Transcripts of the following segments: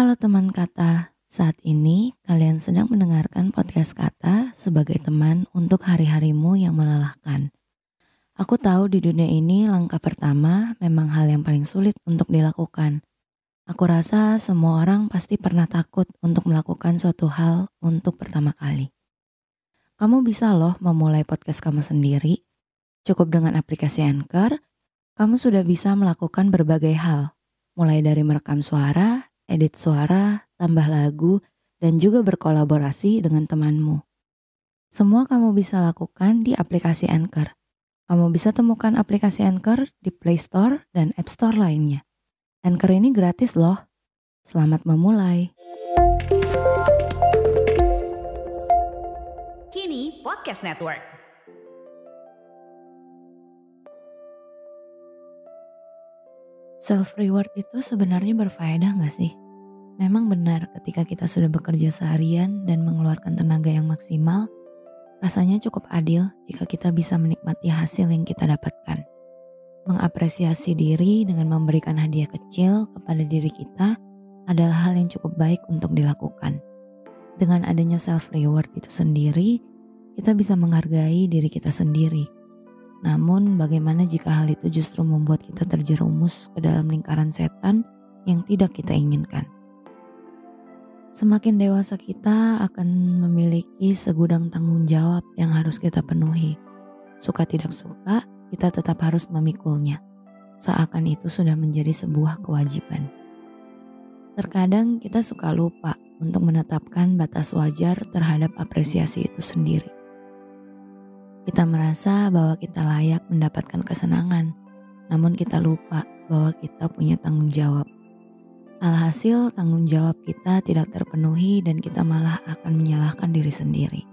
Halo teman kata, saat ini kalian sedang mendengarkan podcast kata sebagai teman untuk hari-harimu yang melelahkan. Aku tahu di dunia ini langkah pertama memang hal yang paling sulit untuk dilakukan. Aku rasa semua orang pasti pernah takut untuk melakukan suatu hal untuk pertama kali. Kamu bisa loh memulai podcast kamu sendiri. Cukup dengan aplikasi Anchor, kamu sudah bisa melakukan berbagai hal, mulai dari merekam suara, edit suara, tambah lagu, dan juga berkolaborasi dengan temanmu. Semua kamu bisa lakukan di aplikasi Anchor. Kamu bisa temukan aplikasi Anchor di Play Store dan App Store lainnya. Anchor ini gratis loh. Selamat memulai. Kini Podcast Network. Self reward itu sebenarnya berfaedah gak sih? Memang benar ketika kita sudah bekerja seharian dan mengeluarkan tenaga yang maksimal, rasanya cukup adil jika kita bisa menikmati hasil yang kita dapatkan. Mengapresiasi diri dengan memberikan hadiah kecil kepada diri kita adalah hal yang cukup baik untuk dilakukan. Dengan adanya self reward itu sendiri, kita bisa menghargai diri kita sendiri. Namun, bagaimana jika hal itu justru membuat kita terjerumus ke dalam lingkaran setan yang tidak kita inginkan? Semakin dewasa kita akan memiliki segudang tanggung jawab yang harus kita penuhi. Suka tidak suka, kita tetap harus memikulnya. Seakan itu sudah menjadi sebuah kewajiban. Terkadang kita suka lupa untuk menetapkan batas wajar terhadap apresiasi itu sendiri. Kita merasa bahwa kita layak mendapatkan kesenangan, namun kita lupa bahwa kita punya tanggung jawab Alhasil tanggung jawab kita tidak terpenuhi dan kita malah akan menyalahkan diri sendiri.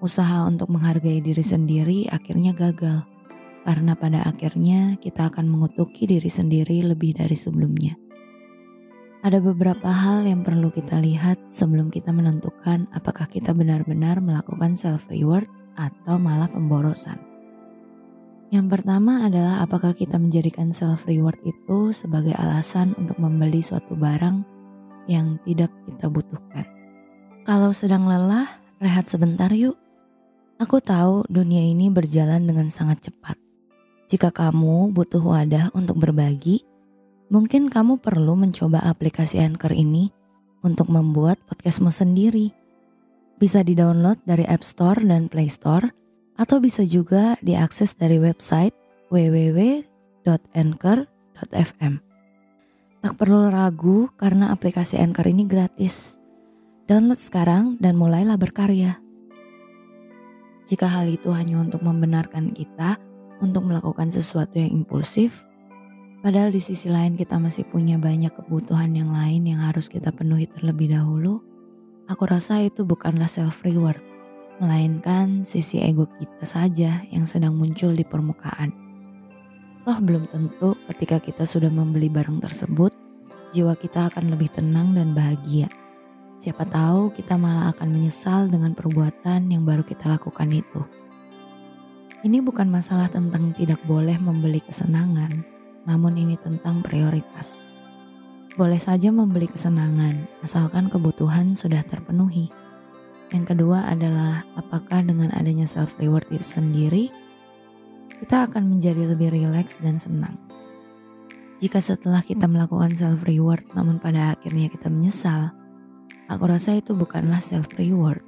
Usaha untuk menghargai diri sendiri akhirnya gagal karena pada akhirnya kita akan mengutuki diri sendiri lebih dari sebelumnya. Ada beberapa hal yang perlu kita lihat sebelum kita menentukan apakah kita benar-benar melakukan self reward atau malah pemborosan. Yang pertama adalah apakah kita menjadikan self reward itu sebagai alasan untuk membeli suatu barang yang tidak kita butuhkan. Kalau sedang lelah, rehat sebentar yuk. Aku tahu dunia ini berjalan dengan sangat cepat. Jika kamu butuh wadah untuk berbagi, mungkin kamu perlu mencoba aplikasi Anchor ini untuk membuat podcastmu sendiri. Bisa di-download dari App Store dan Play Store atau bisa juga diakses dari website www.anchor.fm. Tak perlu ragu karena aplikasi Anchor ini gratis. Download sekarang dan mulailah berkarya. Jika hal itu hanya untuk membenarkan kita untuk melakukan sesuatu yang impulsif, padahal di sisi lain kita masih punya banyak kebutuhan yang lain yang harus kita penuhi terlebih dahulu, aku rasa itu bukanlah self reward melainkan sisi ego kita saja yang sedang muncul di permukaan. Toh belum tentu ketika kita sudah membeli barang tersebut, jiwa kita akan lebih tenang dan bahagia. Siapa tahu kita malah akan menyesal dengan perbuatan yang baru kita lakukan itu. Ini bukan masalah tentang tidak boleh membeli kesenangan, namun ini tentang prioritas. Boleh saja membeli kesenangan, asalkan kebutuhan sudah terpenuhi. Yang kedua adalah apakah dengan adanya self reward itu sendiri kita akan menjadi lebih rileks dan senang. Jika setelah kita melakukan self reward namun pada akhirnya kita menyesal, aku rasa itu bukanlah self reward.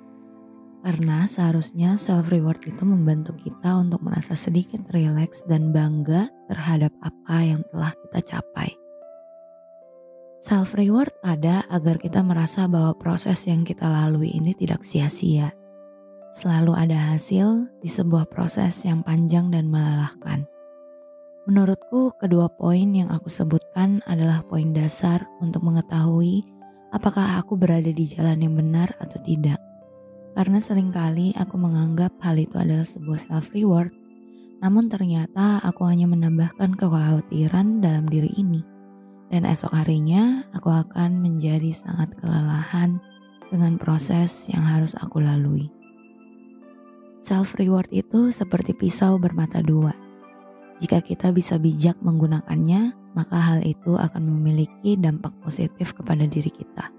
Karena seharusnya self reward itu membantu kita untuk merasa sedikit rileks dan bangga terhadap apa yang telah kita capai. Self reward ada agar kita merasa bahwa proses yang kita lalui ini tidak sia-sia. Selalu ada hasil di sebuah proses yang panjang dan melelahkan. Menurutku, kedua poin yang aku sebutkan adalah poin dasar untuk mengetahui apakah aku berada di jalan yang benar atau tidak. Karena sering kali aku menganggap hal itu adalah sebuah self reward, namun ternyata aku hanya menambahkan kekhawatiran dalam diri ini dan esok harinya aku akan menjadi sangat kelelahan dengan proses yang harus aku lalui. Self reward itu seperti pisau bermata dua. Jika kita bisa bijak menggunakannya, maka hal itu akan memiliki dampak positif kepada diri kita.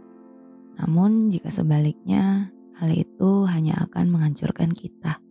Namun, jika sebaliknya, hal itu hanya akan menghancurkan kita.